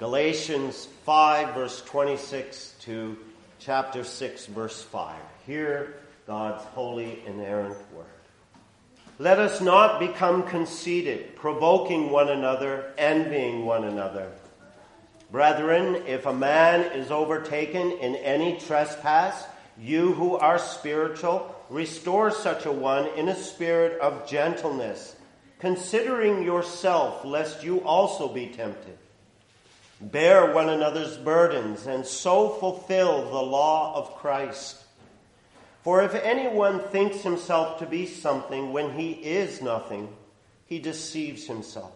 Galatians 5, verse 26 to chapter 6, verse 5. Hear God's holy, inerrant word. Let us not become conceited, provoking one another, envying one another. Brethren, if a man is overtaken in any trespass, you who are spiritual, restore such a one in a spirit of gentleness, considering yourself, lest you also be tempted. Bear one another's burdens, and so fulfill the law of Christ. For if anyone thinks himself to be something when he is nothing, he deceives himself.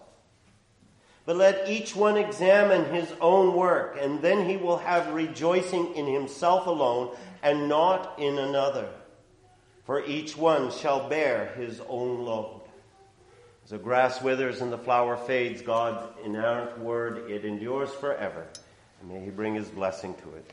But let each one examine his own work, and then he will have rejoicing in himself alone and not in another. For each one shall bear his own load. As the grass withers and the flower fades, God's inerrant word, it endures forever. And may He bring His blessing to it.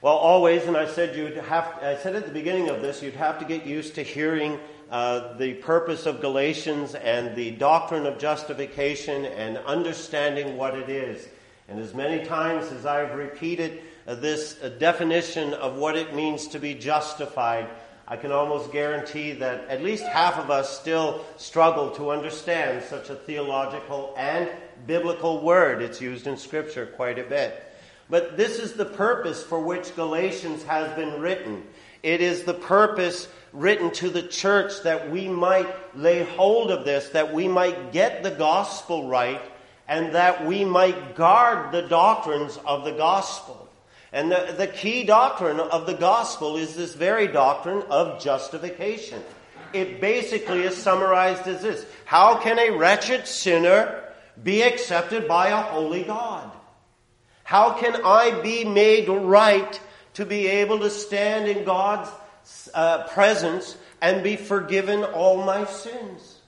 Well, always, and I said you'd have, I said at the beginning of this, you'd have to get used to hearing uh, the purpose of Galatians and the doctrine of justification and understanding what it is. And as many times as I've repeated uh, this uh, definition of what it means to be justified, I can almost guarantee that at least half of us still struggle to understand such a theological and biblical word. It's used in Scripture quite a bit. But this is the purpose for which Galatians has been written. It is the purpose written to the church that we might lay hold of this, that we might get the gospel right, and that we might guard the doctrines of the gospel. And the, the key doctrine of the gospel is this very doctrine of justification. It basically is summarized as this How can a wretched sinner be accepted by a holy God? How can I be made right to be able to stand in God's uh, presence and be forgiven all my sins?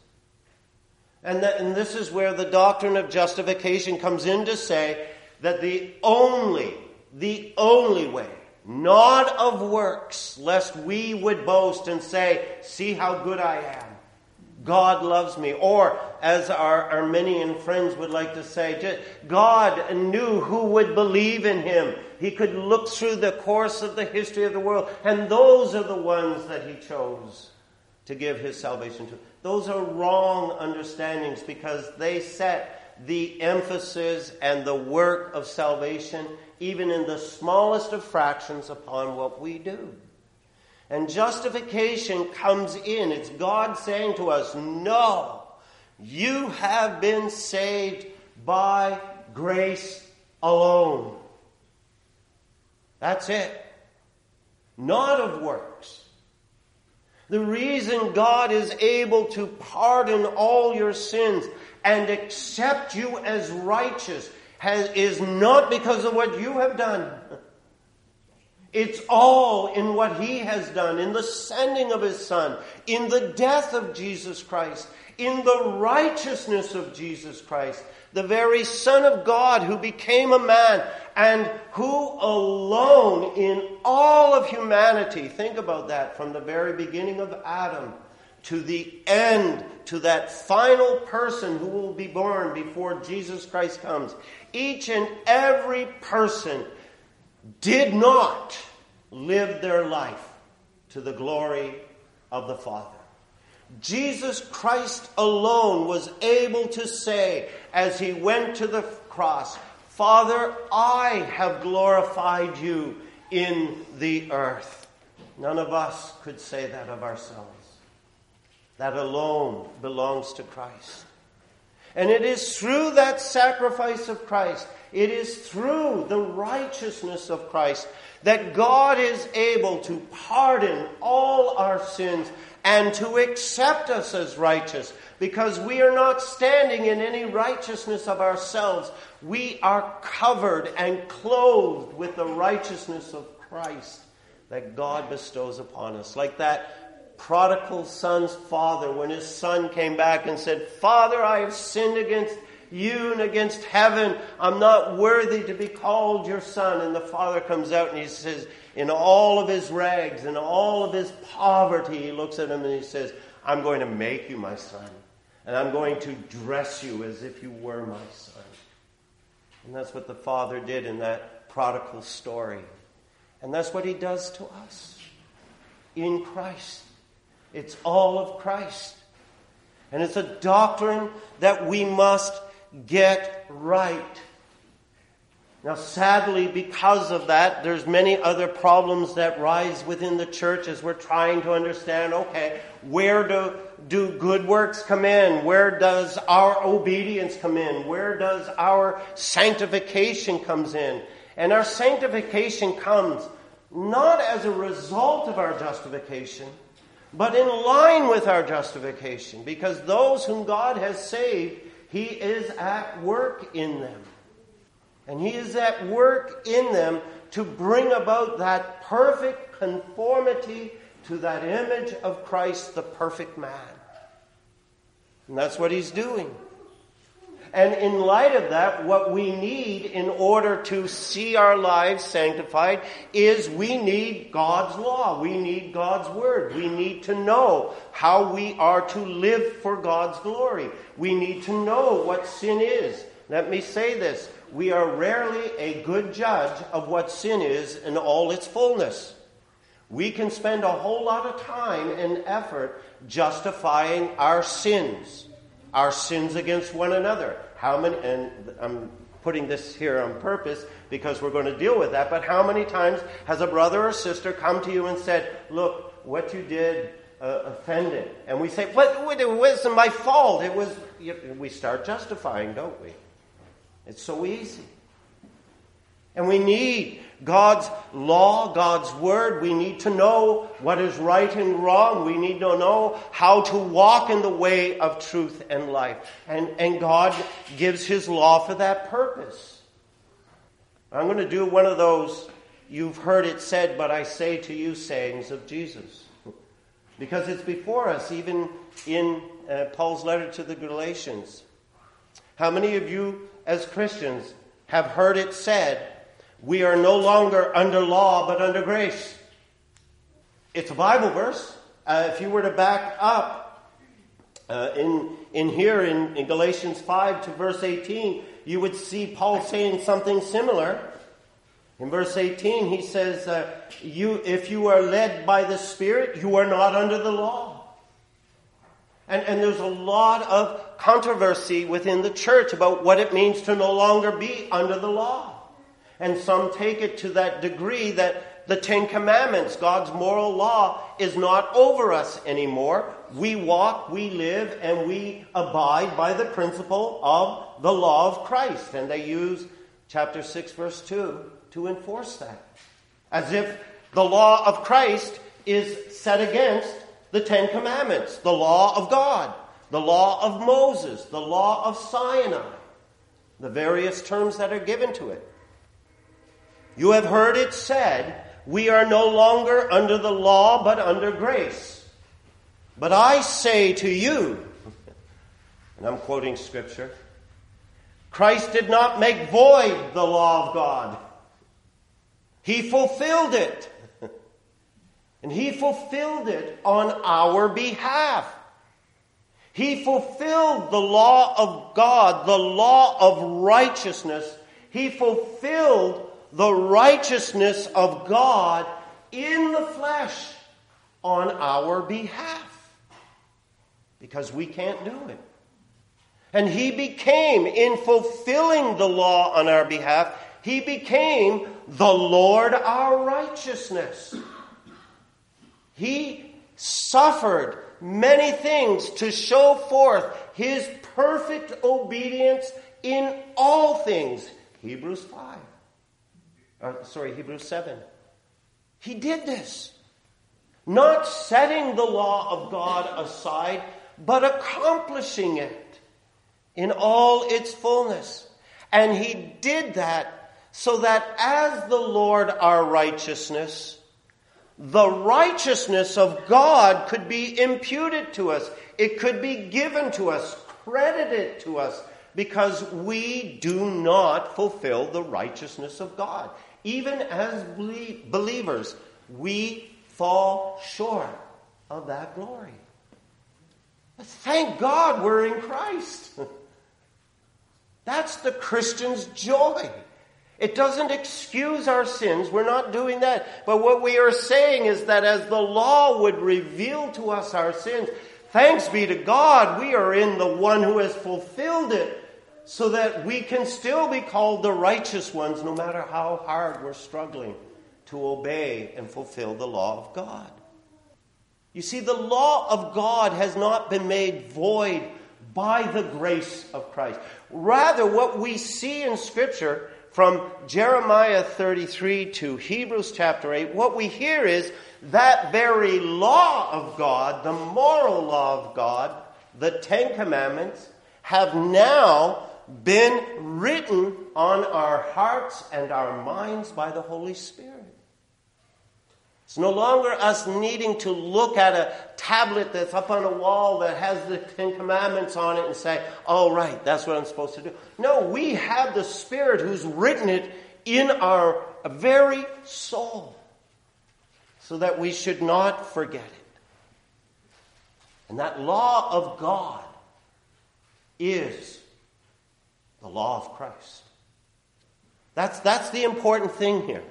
And, that, and this is where the doctrine of justification comes in to say that the only the only way, not of works, lest we would boast and say, See how good I am. God loves me. Or, as our Arminian friends would like to say, God knew who would believe in him. He could look through the course of the history of the world, and those are the ones that he chose to give his salvation to. Those are wrong understandings because they set the emphasis and the work of salvation even in the smallest of fractions, upon what we do. And justification comes in. It's God saying to us, No, you have been saved by grace alone. That's it. Not of works. The reason God is able to pardon all your sins and accept you as righteous has, is not because of what you have done. It's all in what He has done, in the sending of His Son, in the death of Jesus Christ, in the righteousness of Jesus Christ, the very Son of God who became a man and who alone in all of humanity, think about that from the very beginning of Adam to the end, to that final person who will be born before Jesus Christ comes, each and every person did not live their life to the glory of the Father. Jesus Christ alone was able to say, as he went to the cross, Father, I have glorified you in the earth. None of us could say that of ourselves. That alone belongs to Christ. And it is through that sacrifice of Christ, it is through the righteousness of Christ that God is able to pardon all our sins and to accept us as righteous because we are not standing in any righteousness of ourselves. We are covered and clothed with the righteousness of Christ that God bestows upon us. Like that prodigal son's father when his son came back and said, Father, I have sinned against you and against heaven. I'm not worthy to be called your son. And the father comes out and he says, in all of his rags and all of his poverty, he looks at him and he says, I'm going to make you my son. And I'm going to dress you as if you were my son. And that's what the Father did in that prodigal story. And that's what He does to us in Christ. It's all of Christ. And it's a doctrine that we must get right. Now, sadly, because of that, there's many other problems that rise within the church as we're trying to understand, okay, where do, do good works come in? Where does our obedience come in? Where does our sanctification comes in? And our sanctification comes not as a result of our justification, but in line with our justification, because those whom God has saved, He is at work in them. And He is at work in them to bring about that perfect conformity to that image of Christ, the perfect man. And that's what He's doing. And in light of that, what we need in order to see our lives sanctified is we need God's law. We need God's word. We need to know how we are to live for God's glory. We need to know what sin is. Let me say this we are rarely a good judge of what sin is in all its fullness. We can spend a whole lot of time and effort justifying our sins, our sins against one another. How many, and I'm putting this here on purpose because we're going to deal with that, but how many times has a brother or sister come to you and said, Look, what you did uh, offended? And we say, What? It wasn't my fault. It was, we start justifying, don't we? It's so easy. And we need God's law, God's word. We need to know what is right and wrong. We need to know how to walk in the way of truth and life. And, and God gives His law for that purpose. I'm going to do one of those you've heard it said, but I say to you sayings of Jesus. Because it's before us, even in uh, Paul's letter to the Galatians. How many of you as Christians have heard it said, we are no longer under law but under grace. It's a Bible verse. Uh, if you were to back up uh, in, in here in, in Galatians 5 to verse 18, you would see Paul saying something similar. In verse 18, he says, uh, you, If you are led by the Spirit, you are not under the law. And, and there's a lot of controversy within the church about what it means to no longer be under the law. And some take it to that degree that the Ten Commandments, God's moral law, is not over us anymore. We walk, we live, and we abide by the principle of the law of Christ. And they use chapter 6, verse 2 to enforce that. As if the law of Christ is set against the Ten Commandments, the law of God, the law of Moses, the law of Sinai, the various terms that are given to it. You have heard it said, we are no longer under the law, but under grace. But I say to you, and I'm quoting scripture, Christ did not make void the law of God. He fulfilled it. And he fulfilled it on our behalf. He fulfilled the law of God, the law of righteousness. He fulfilled the righteousness of God in the flesh on our behalf. Because we can't do it. And he became, in fulfilling the law on our behalf, he became the Lord our righteousness. He suffered many things to show forth his perfect obedience in all things. Hebrews 5. Uh, sorry, Hebrews 7. He did this. Not setting the law of God aside, but accomplishing it in all its fullness. And he did that so that as the Lord our righteousness, the righteousness of God could be imputed to us. It could be given to us, credited to us, because we do not fulfill the righteousness of God. Even as believers, we fall short of that glory. But thank God we're in Christ. That's the Christian's joy. It doesn't excuse our sins. We're not doing that. But what we are saying is that as the law would reveal to us our sins, thanks be to God, we are in the one who has fulfilled it so that we can still be called the righteous ones no matter how hard we're struggling to obey and fulfill the law of God. You see, the law of God has not been made void by the grace of Christ. Rather, what we see in Scripture from Jeremiah 33 to Hebrews chapter 8, what we hear is that very law of God, the moral law of God, the Ten Commandments, have now been written on our hearts and our minds by the Holy Spirit. It's no longer us needing to look at a tablet that's up on a wall that has the Ten Commandments on it and say, oh, right, that's what I'm supposed to do. No, we have the Spirit who's written it in our very soul so that we should not forget it. And that law of God is the law of Christ. That's, that's the important thing here.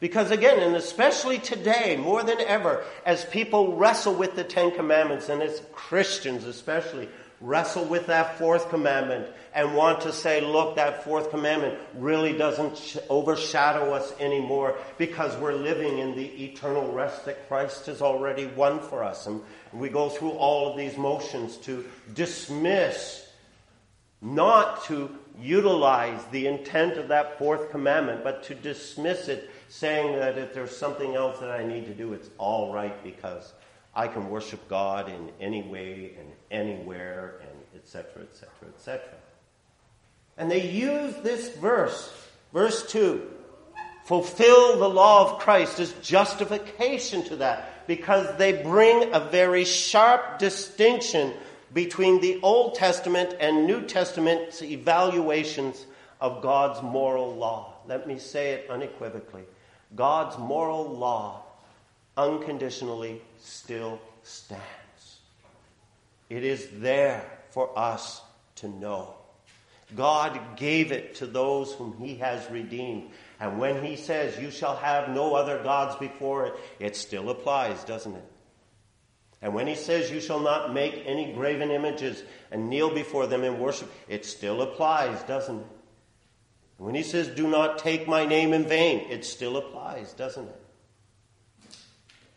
Because again, and especially today, more than ever, as people wrestle with the Ten Commandments, and as Christians especially, wrestle with that fourth commandment and want to say, look, that fourth commandment really doesn't overshadow us anymore because we're living in the eternal rest that Christ has already won for us. And we go through all of these motions to dismiss, not to utilize the intent of that fourth commandment, but to dismiss it saying that if there's something else that I need to do, it's all right because I can worship God in any way and anywhere and etc., etc., etc. And they use this verse, verse 2, fulfill the law of Christ as justification to that because they bring a very sharp distinction between the Old Testament and New Testament evaluations of God's moral law. Let me say it unequivocally. God's moral law unconditionally still stands. It is there for us to know. God gave it to those whom He has redeemed. And when He says, You shall have no other gods before it, it still applies, doesn't it? And when He says, You shall not make any graven images and kneel before them in worship, it still applies, doesn't it? When he says, Do not take my name in vain, it still applies, doesn't it?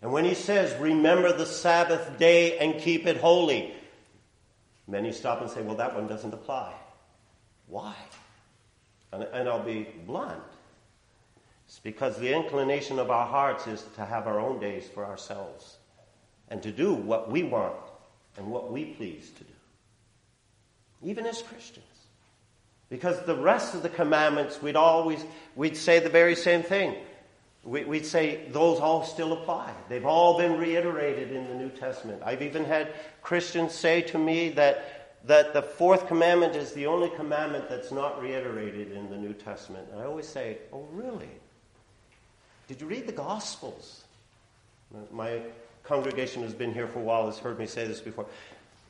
And when he says, Remember the Sabbath day and keep it holy, many stop and say, Well, that one doesn't apply. Why? And, and I'll be blunt. It's because the inclination of our hearts is to have our own days for ourselves and to do what we want and what we please to do, even as Christians. Because the rest of the commandments, we'd always, we'd say the very same thing. We, would say those all still apply. They've all been reiterated in the New Testament. I've even had Christians say to me that, that the fourth commandment is the only commandment that's not reiterated in the New Testament. And I always say, oh, really? Did you read the Gospels? My congregation has been here for a while has heard me say this before.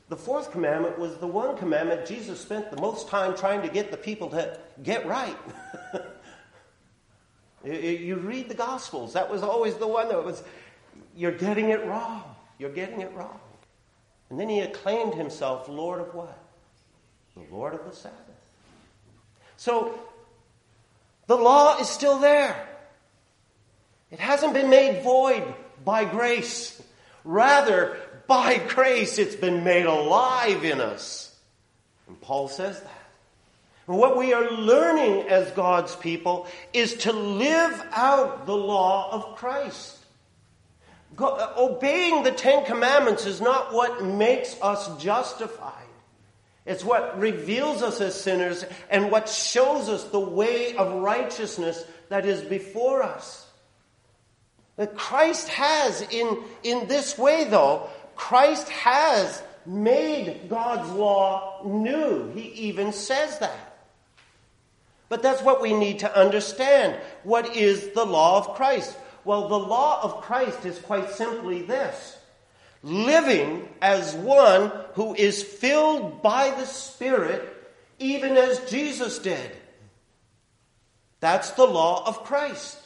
The fourth commandment was the one commandment Jesus spent the most time trying to get the people to get right. you read the Gospels, that was always the one that was, you're getting it wrong. You're getting it wrong. And then he acclaimed himself Lord of what? The Lord of the Sabbath. So, the law is still there. It hasn't been made void by grace. Rather, by grace, it's been made alive in us. And Paul says that. And what we are learning as God's people is to live out the law of Christ. God, uh, obeying the Ten Commandments is not what makes us justified. It's what reveals us as sinners and what shows us the way of righteousness that is before us. That Christ has, in, in this way, though, Christ has made God's law new. He even says that. But that's what we need to understand. What is the law of Christ? Well, the law of Christ is quite simply this living as one who is filled by the Spirit even as Jesus did. That's the law of Christ.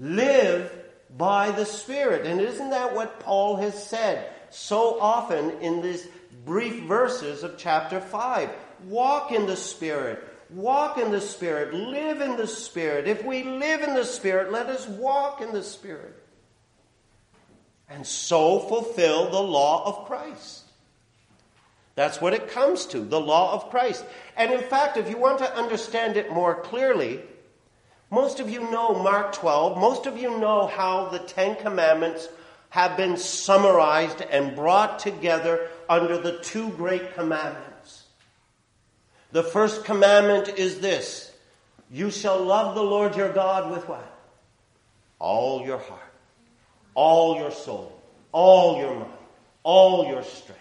Live by the Spirit. And isn't that what Paul has said so often in these brief verses of chapter 5? Walk in the Spirit. Walk in the Spirit. Live in the Spirit. If we live in the Spirit, let us walk in the Spirit. And so fulfill the law of Christ. That's what it comes to, the law of Christ. And in fact, if you want to understand it more clearly, most of you know Mark 12. Most of you know how the Ten Commandments have been summarized and brought together under the two great commandments. The first commandment is this You shall love the Lord your God with what? All your heart, all your soul, all your mind, all your strength.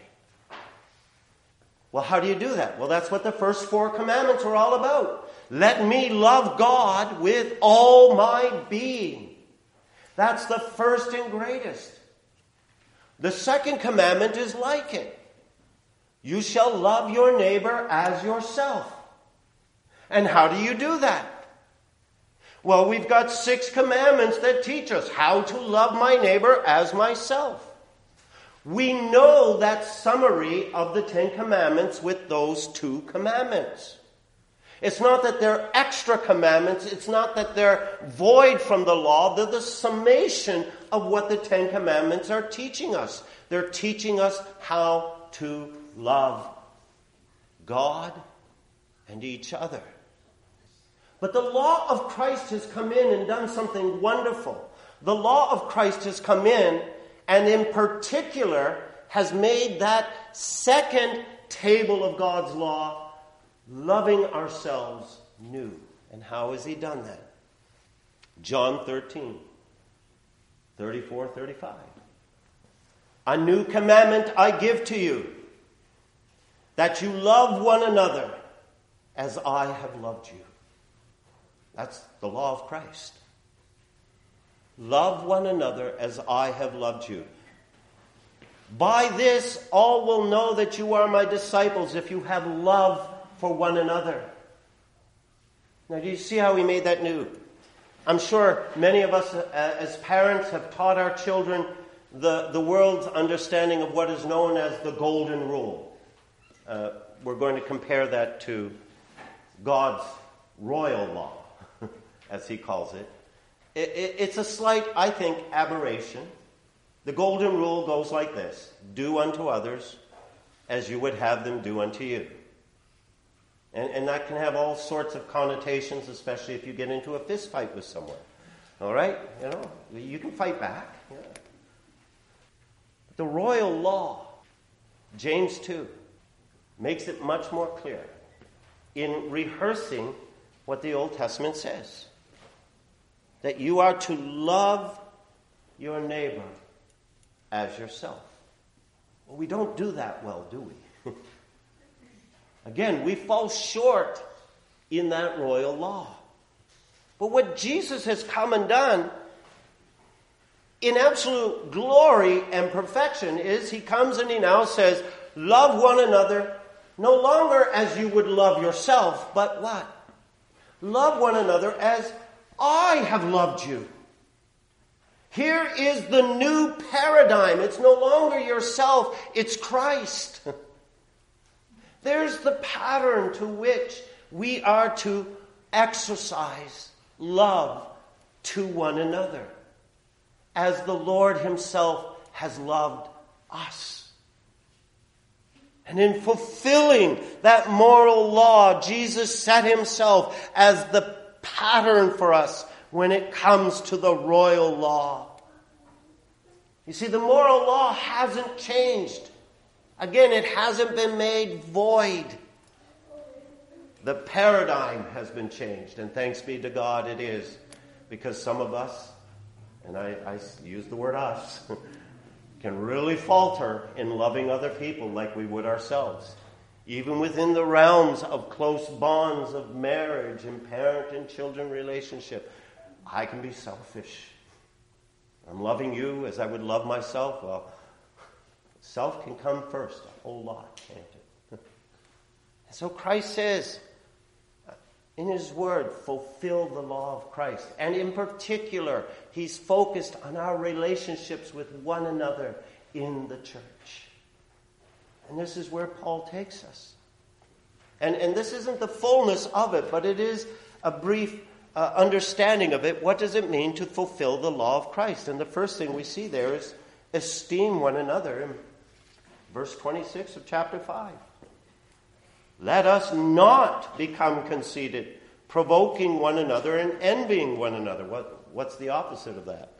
Well, how do you do that? Well, that's what the first four commandments are all about. Let me love God with all my being. That's the first and greatest. The second commandment is like it. You shall love your neighbor as yourself. And how do you do that? Well, we've got six commandments that teach us how to love my neighbor as myself. We know that summary of the Ten Commandments with those two commandments. It's not that they're extra commandments. It's not that they're void from the law. They're the summation of what the Ten Commandments are teaching us. They're teaching us how to love God and each other. But the law of Christ has come in and done something wonderful. The law of Christ has come in and, in particular, has made that second table of God's law loving ourselves new. And how has he done that? John 13, 34, 35. A new commandment I give to you that you love one another as I have loved you. That's the law of Christ. Love one another as I have loved you. By this, all will know that you are my disciples if you have love for one another. Now, do you see how we made that new? I'm sure many of us uh, as parents have taught our children the, the world's understanding of what is known as the Golden Rule. Uh, we're going to compare that to God's royal law, as he calls it. It, it. It's a slight, I think, aberration. The Golden Rule goes like this Do unto others as you would have them do unto you. And, and that can have all sorts of connotations, especially if you get into a fist fight with someone. All right? You know, you can fight back. Yeah. The royal law, James 2, makes it much more clear in rehearsing what the Old Testament says that you are to love your neighbor as yourself. Well, we don't do that well, do we? Again, we fall short in that royal law. But what Jesus has come and done in absolute glory and perfection is he comes and he now says, Love one another no longer as you would love yourself, but what? Love one another as I have loved you. Here is the new paradigm. It's no longer yourself, it's Christ. There's the pattern to which we are to exercise love to one another as the Lord Himself has loved us. And in fulfilling that moral law, Jesus set Himself as the pattern for us when it comes to the royal law. You see, the moral law hasn't changed. Again, it hasn't been made void. The paradigm has been changed, and thanks be to God it is. Because some of us, and I, I use the word us, can really falter in loving other people like we would ourselves. Even within the realms of close bonds of marriage and parent and children relationship, I can be selfish. I'm loving you as I would love myself. Well, Self can come first a whole lot, can't it? and So Christ says in his word, fulfill the law of Christ. And in particular, he's focused on our relationships with one another in the church. And this is where Paul takes us. And, and this isn't the fullness of it, but it is a brief uh, understanding of it. What does it mean to fulfill the law of Christ? And the first thing we see there is esteem one another verse 26 of chapter 5. Let us not become conceited, provoking one another and envying one another. What, what's the opposite of that?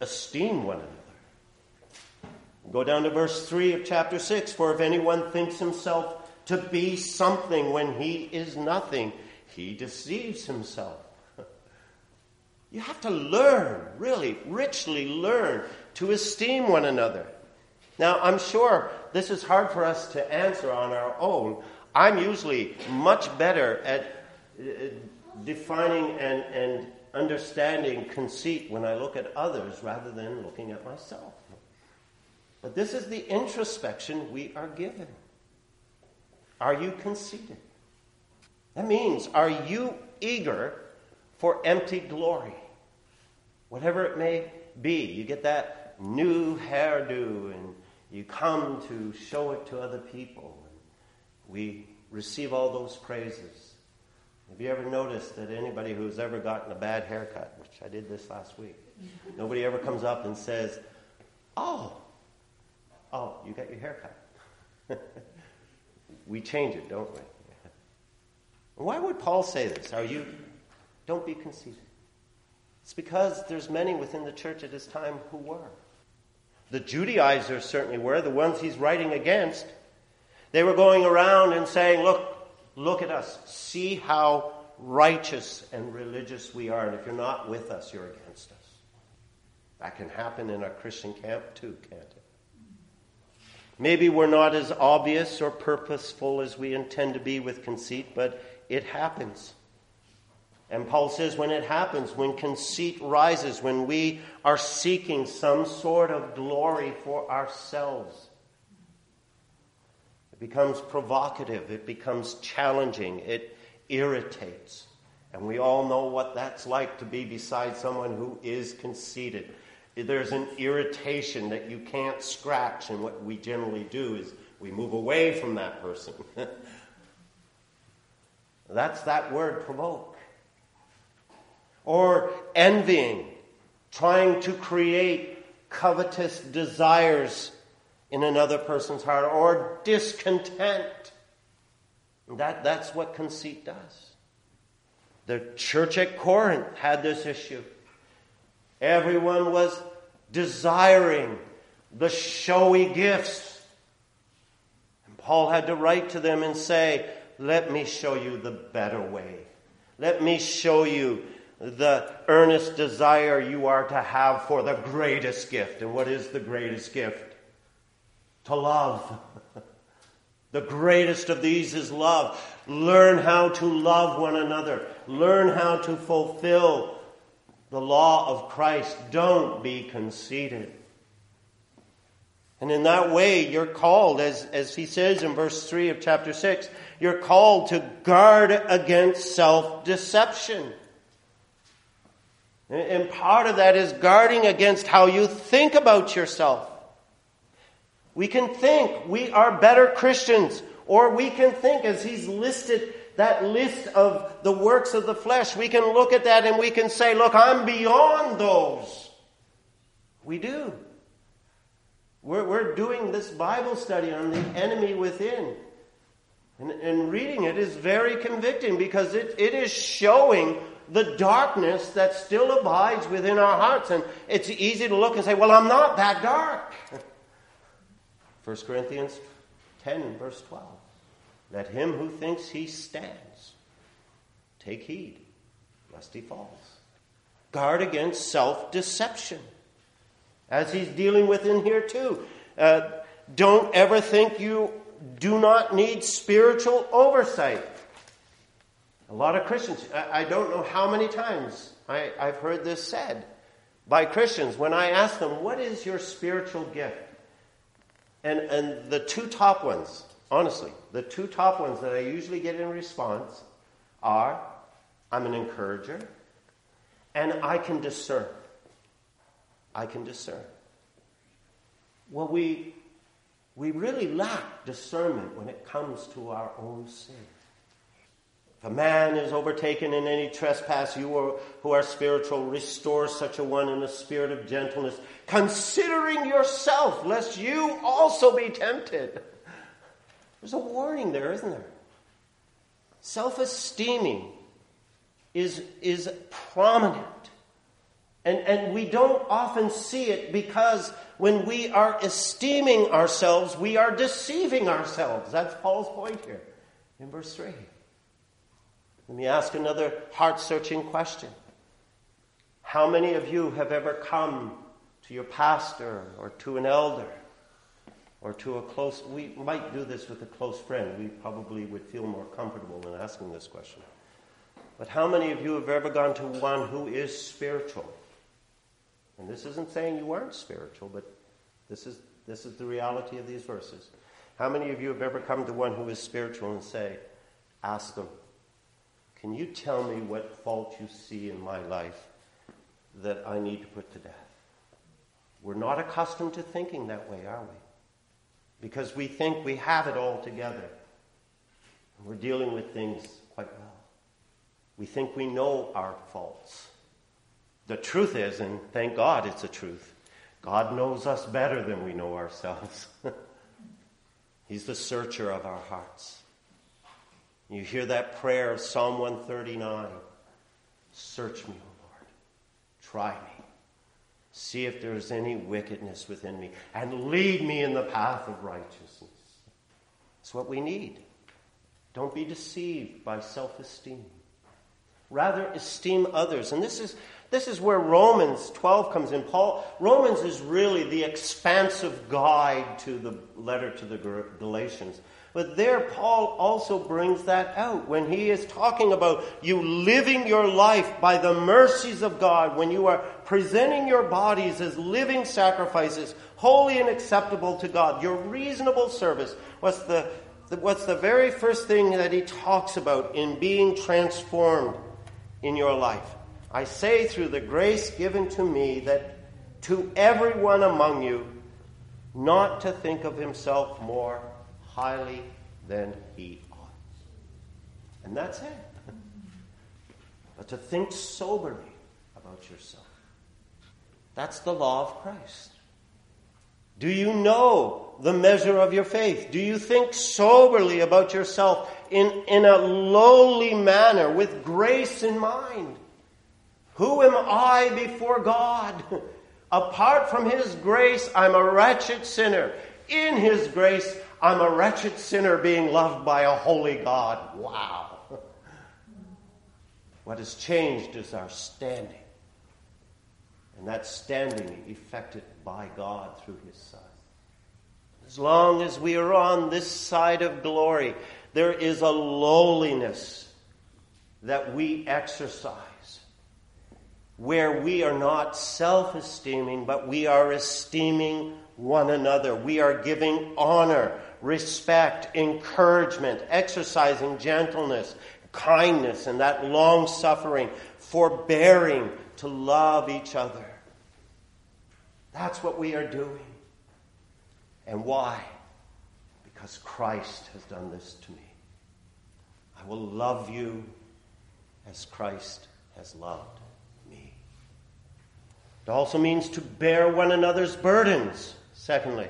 Esteem one another. Go down to verse 3 of chapter 6. For if anyone thinks himself to be something when he is nothing, he deceives himself. You have to learn, really, richly learn to esteem one another. Now, I'm sure this is hard for us to answer on our own. I'm usually much better at uh, defining and, and understanding conceit when I look at others rather than looking at myself. But this is the introspection we are given. Are you conceited? That means, are you eager for empty glory? Whatever it may be. You get that new hairdo and you come to show it to other people. And we receive all those praises. Have you ever noticed that anybody who's ever gotten a bad haircut, which I did this last week, nobody ever comes up and says, Oh, oh, you got your haircut. we change it, don't we? Why would Paul say this? Are you, don't be conceited. It's because there's many within the church at his time who were. The Judaizers certainly were, the ones he's writing against. They were going around and saying, Look, look at us. See how righteous and religious we are. And if you're not with us, you're against us. That can happen in our Christian camp too, can't it? Maybe we're not as obvious or purposeful as we intend to be with conceit, but it happens. And Paul says when it happens, when conceit rises, when we are seeking some sort of glory for ourselves, it becomes provocative, it becomes challenging, it irritates. And we all know what that's like to be beside someone who is conceited. There's an irritation that you can't scratch, and what we generally do is we move away from that person. that's that word, provoke or envying, trying to create covetous desires in another person's heart, or discontent. That, that's what conceit does. The church at Corinth had this issue. Everyone was desiring the showy gifts. And Paul had to write to them and say, Let me show you the better way. Let me show you the earnest desire you are to have for the greatest gift. And what is the greatest gift? To love. the greatest of these is love. Learn how to love one another. Learn how to fulfill the law of Christ. Don't be conceited. And in that way, you're called, as, as he says in verse 3 of chapter 6, you're called to guard against self deception. And part of that is guarding against how you think about yourself. We can think we are better Christians, or we can think, as he's listed that list of the works of the flesh, we can look at that and we can say, Look, I'm beyond those. We do. We're, we're doing this Bible study on the enemy within. And, and reading it is very convicting because it, it is showing the darkness that still abides within our hearts. And it's easy to look and say, well, I'm not that dark. 1 Corinthians 10, verse 12. Let him who thinks he stands take heed lest he falls. Guard against self deception, as he's dealing with in here too. Uh, don't ever think you do not need spiritual oversight. A lot of Christians, I don't know how many times I, have heard this said by Christians when I ask them, What is your spiritual gift? And, and the two top ones honestly, the two top ones that I usually get in response are I'm an encourager and I can discern. I can discern. Well, we, we really lack discernment when it comes to our own sin. If a man is overtaken in any trespass, you who are spiritual, restore such a one in a spirit of gentleness, considering yourself, lest you also be tempted. There's a warning there, isn't there? Self esteeming is, is prominent. And, and we don't often see it because when we are esteeming ourselves, we are deceiving ourselves. That's Paul's point here in verse 3. Let me ask another heart searching question. How many of you have ever come to your pastor or to an elder or to a close, we might do this with a close friend. We probably would feel more comfortable in asking this question. But how many of you have ever gone to one who is spiritual? And this isn't saying you aren't spiritual, but this is, this is the reality of these verses. How many of you have ever come to one who is spiritual and say, ask them, can you tell me what fault you see in my life that I need to put to death? We're not accustomed to thinking that way, are we? because we think we have it all together. We're dealing with things quite well. We think we know our faults. The truth is, and thank God it's a truth, God knows us better than we know ourselves. He's the searcher of our hearts. You hear that prayer of Psalm 139 Search me, O Lord. Try me. See if there is any wickedness within me, and lead me in the path of righteousness. It's what we need. Don't be deceived by self esteem. Rather, esteem others. And this is, this is where Romans 12 comes in. Paul, Romans is really the expansive guide to the letter to the Galatians. But there, Paul also brings that out when he is talking about you living your life by the mercies of God, when you are presenting your bodies as living sacrifices, holy and acceptable to God, your reasonable service. What's the, what's the very first thing that he talks about in being transformed in your life? I say through the grace given to me that to everyone among you, not to think of himself more highly than he ought. And that's it. But to think soberly about yourself. That's the law of Christ. Do you know the measure of your faith? Do you think soberly about yourself in, in a lowly manner with grace in mind? Who am I before God? Apart from His grace, I'm a wretched sinner. In His grace, I'm a wretched sinner being loved by a holy God. Wow. What has changed is our standing. And that standing effected by God through His Son. As long as we are on this side of glory, there is a lowliness that we exercise where we are not self esteeming, but we are esteeming one another. We are giving honor, respect, encouragement, exercising gentleness, kindness, and that long suffering, forbearing to love each other. That's what we are doing. And why? Because Christ has done this to me. I will love you as Christ has loved me. It also means to bear one another's burdens. Secondly,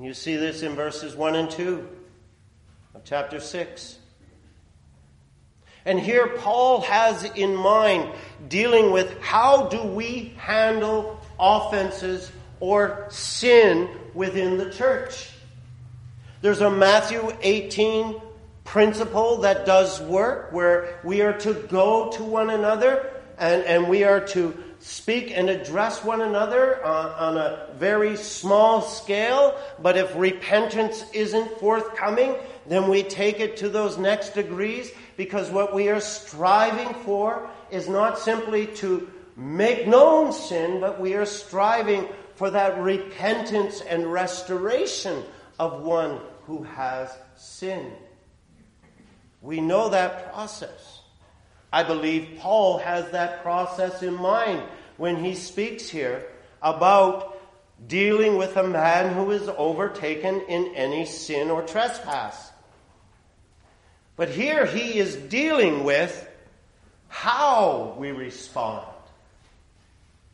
and you see this in verses 1 and 2 of chapter 6. And here Paul has in mind dealing with how do we handle offenses or sin within the church. There's a Matthew 18 principle that does work where we are to go to one another and, and we are to speak and address one another uh, on a very small scale, but if repentance isn't forthcoming, then we take it to those next degrees because what we are striving for is not simply to make known sin, but we are striving for that repentance and restoration of one who has sinned. We know that process. I believe Paul has that process in mind when he speaks here about dealing with a man who is overtaken in any sin or trespass. But here he is dealing with how we respond.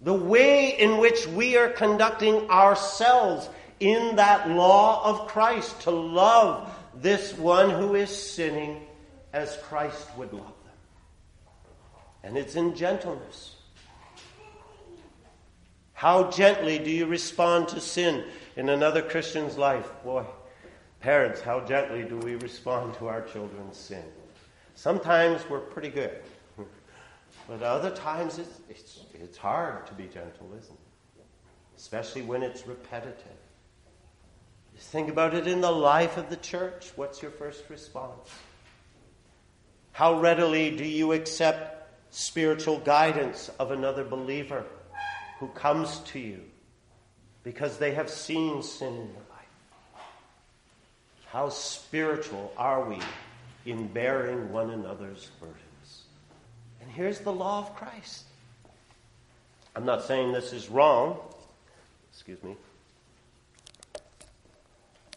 The way in which we are conducting ourselves in that law of Christ to love this one who is sinning as Christ would love. And it's in gentleness. How gently do you respond to sin in another Christian's life? Boy, parents, how gently do we respond to our children's sin? Sometimes we're pretty good, but other times it's, it's, it's hard to be gentle, isn't it? Especially when it's repetitive. Think about it in the life of the church. What's your first response? How readily do you accept spiritual guidance of another believer? who comes to you because they have seen sin in your life. How spiritual are we in bearing one another's burdens? And here's the law of Christ. I'm not saying this is wrong. Excuse me.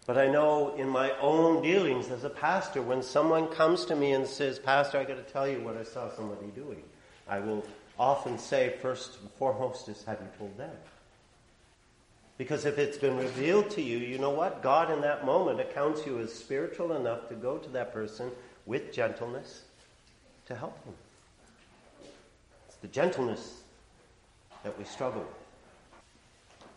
But I know in my own dealings as a pastor, when someone comes to me and says, Pastor, I got to tell you what I saw somebody doing, I will often say, first and foremost, is have you told them? Because if it's been revealed to you, you know what? God in that moment accounts you as spiritual enough to go to that person with gentleness to help them. It's the gentleness that we struggle with.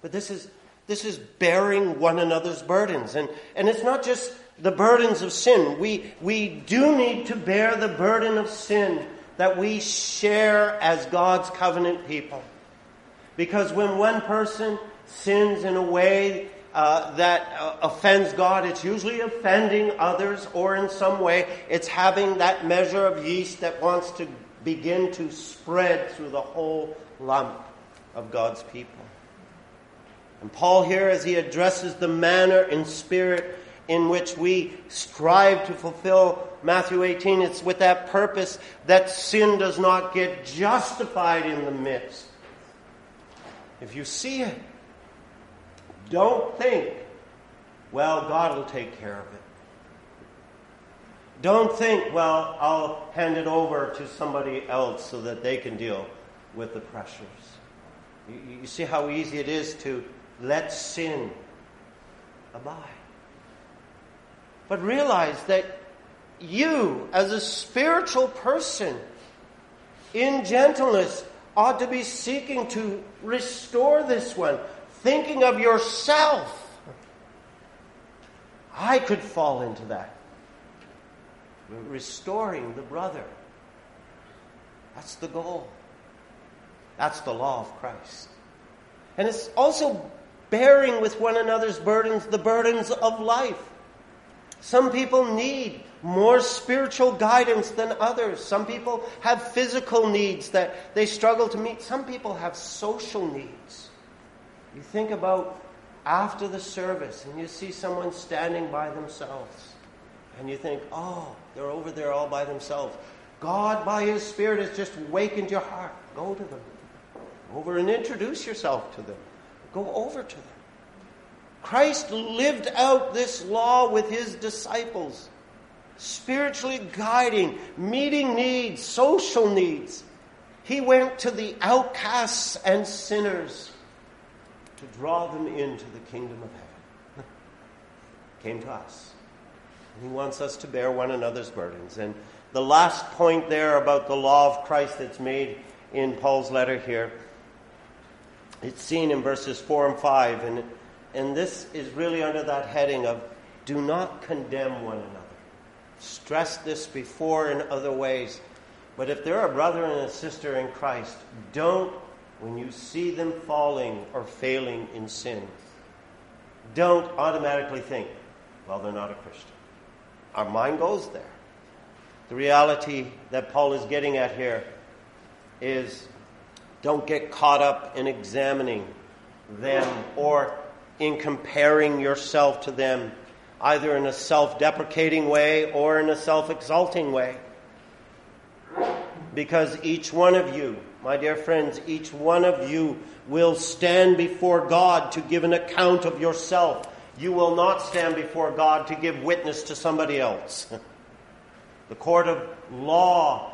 But this is this is bearing one another's burdens. And, and it's not just the burdens of sin. We, we do need to bear the burden of sin that we share as God's covenant people. Because when one person sins in a way uh, that uh, offends God, it's usually offending others, or in some way, it's having that measure of yeast that wants to begin to spread through the whole lump of God's people. And Paul, here, as he addresses the manner and spirit in which we strive to fulfill Matthew 18, it's with that purpose that sin does not get justified in the midst. If you see it, don't think, well, God will take care of it. Don't think, well, I'll hand it over to somebody else so that they can deal with the pressures. You, you see how easy it is to let sin abide. But realize that you, as a spiritual person, in gentleness, ought to be seeking to restore this one, thinking of yourself. I could fall into that. Restoring the brother. That's the goal. That's the law of Christ. And it's also bearing with one another's burdens, the burdens of life. Some people need more spiritual guidance than others. Some people have physical needs that they struggle to meet. Some people have social needs. You think about after the service and you see someone standing by themselves and you think, oh, they're over there all by themselves. God, by His Spirit, has just wakened your heart. Go to them. Over and introduce yourself to them. Go over to them. Christ lived out this law with His disciples spiritually guiding, meeting needs, social needs. He went to the outcasts and sinners to draw them into the kingdom of heaven. Came to us. And he wants us to bear one another's burdens. And the last point there about the law of Christ that's made in Paul's letter here, it's seen in verses 4 and 5. And, and this is really under that heading of do not condemn one another Stress this before in other ways. But if they're a brother and a sister in Christ, don't, when you see them falling or failing in sin, don't automatically think, well, they're not a Christian. Our mind goes there. The reality that Paul is getting at here is don't get caught up in examining them or in comparing yourself to them either in a self deprecating way or in a self exalting way. Because each one of you, my dear friends, each one of you will stand before God to give an account of yourself. You will not stand before God to give witness to somebody else. the court of law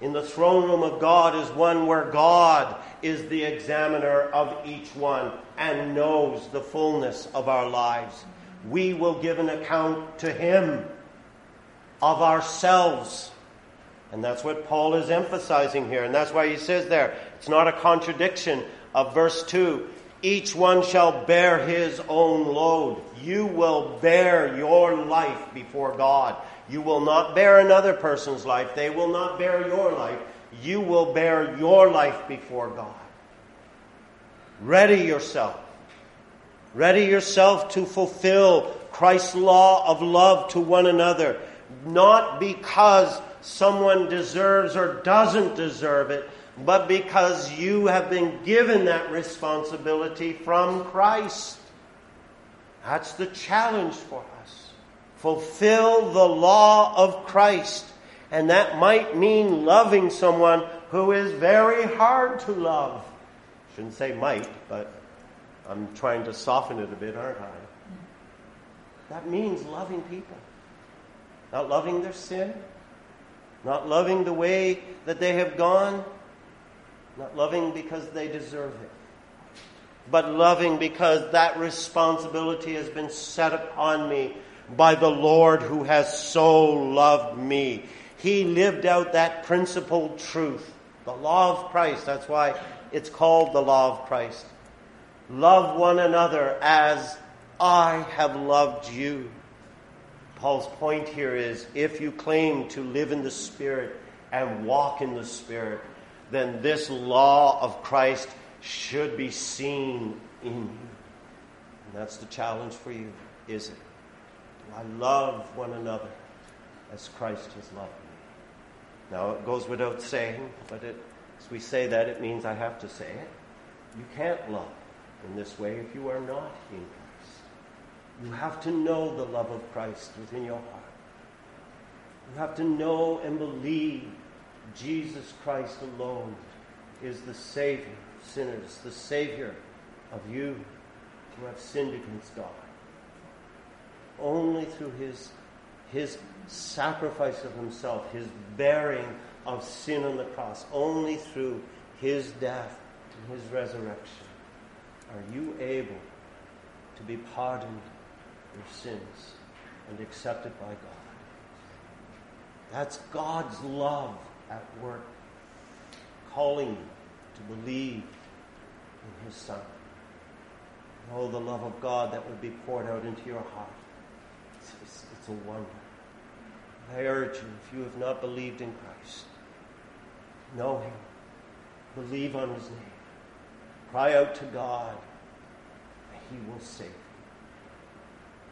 in the throne room of God is one where God is the examiner of each one and knows the fullness of our lives. We will give an account to Him of ourselves. And that's what Paul is emphasizing here. And that's why he says there, it's not a contradiction of verse 2. Each one shall bear his own load. You will bear your life before God. You will not bear another person's life. They will not bear your life. You will bear your life before God. Ready yourself. Ready yourself to fulfill Christ's law of love to one another, not because someone deserves or doesn't deserve it, but because you have been given that responsibility from Christ. That's the challenge for us. Fulfill the law of Christ. And that might mean loving someone who is very hard to love. Shouldn't say might, but I'm trying to soften it a bit, aren't I? That means loving people. Not loving their sin, not loving the way that they have gone, not loving because they deserve it, but loving because that responsibility has been set upon me by the Lord who has so loved me. He lived out that principled truth, the law of Christ. That's why it's called the law of Christ. Love one another as I have loved you. Paul's point here is if you claim to live in the Spirit and walk in the Spirit, then this law of Christ should be seen in you. And that's the challenge for you, is it? Do I love one another as Christ has loved me? Now, it goes without saying, but it, as we say that, it means I have to say it. You can't love in this way if you are not in Christ. You have to know the love of Christ within your heart. You have to know and believe Jesus Christ alone is the Savior of sinners, the Savior of you who have sinned against God. Only through His, His sacrifice of Himself, His bearing of sin on the cross, only through His death and His resurrection are you able to be pardoned your sins and accepted by God. That's God's love at work, calling you to believe in His Son. Oh, the love of God that would be poured out into your heart. It's, it's, it's a wonder. I urge you, if you have not believed in Christ, know Him, believe on His name, cry out to God, and He will save you.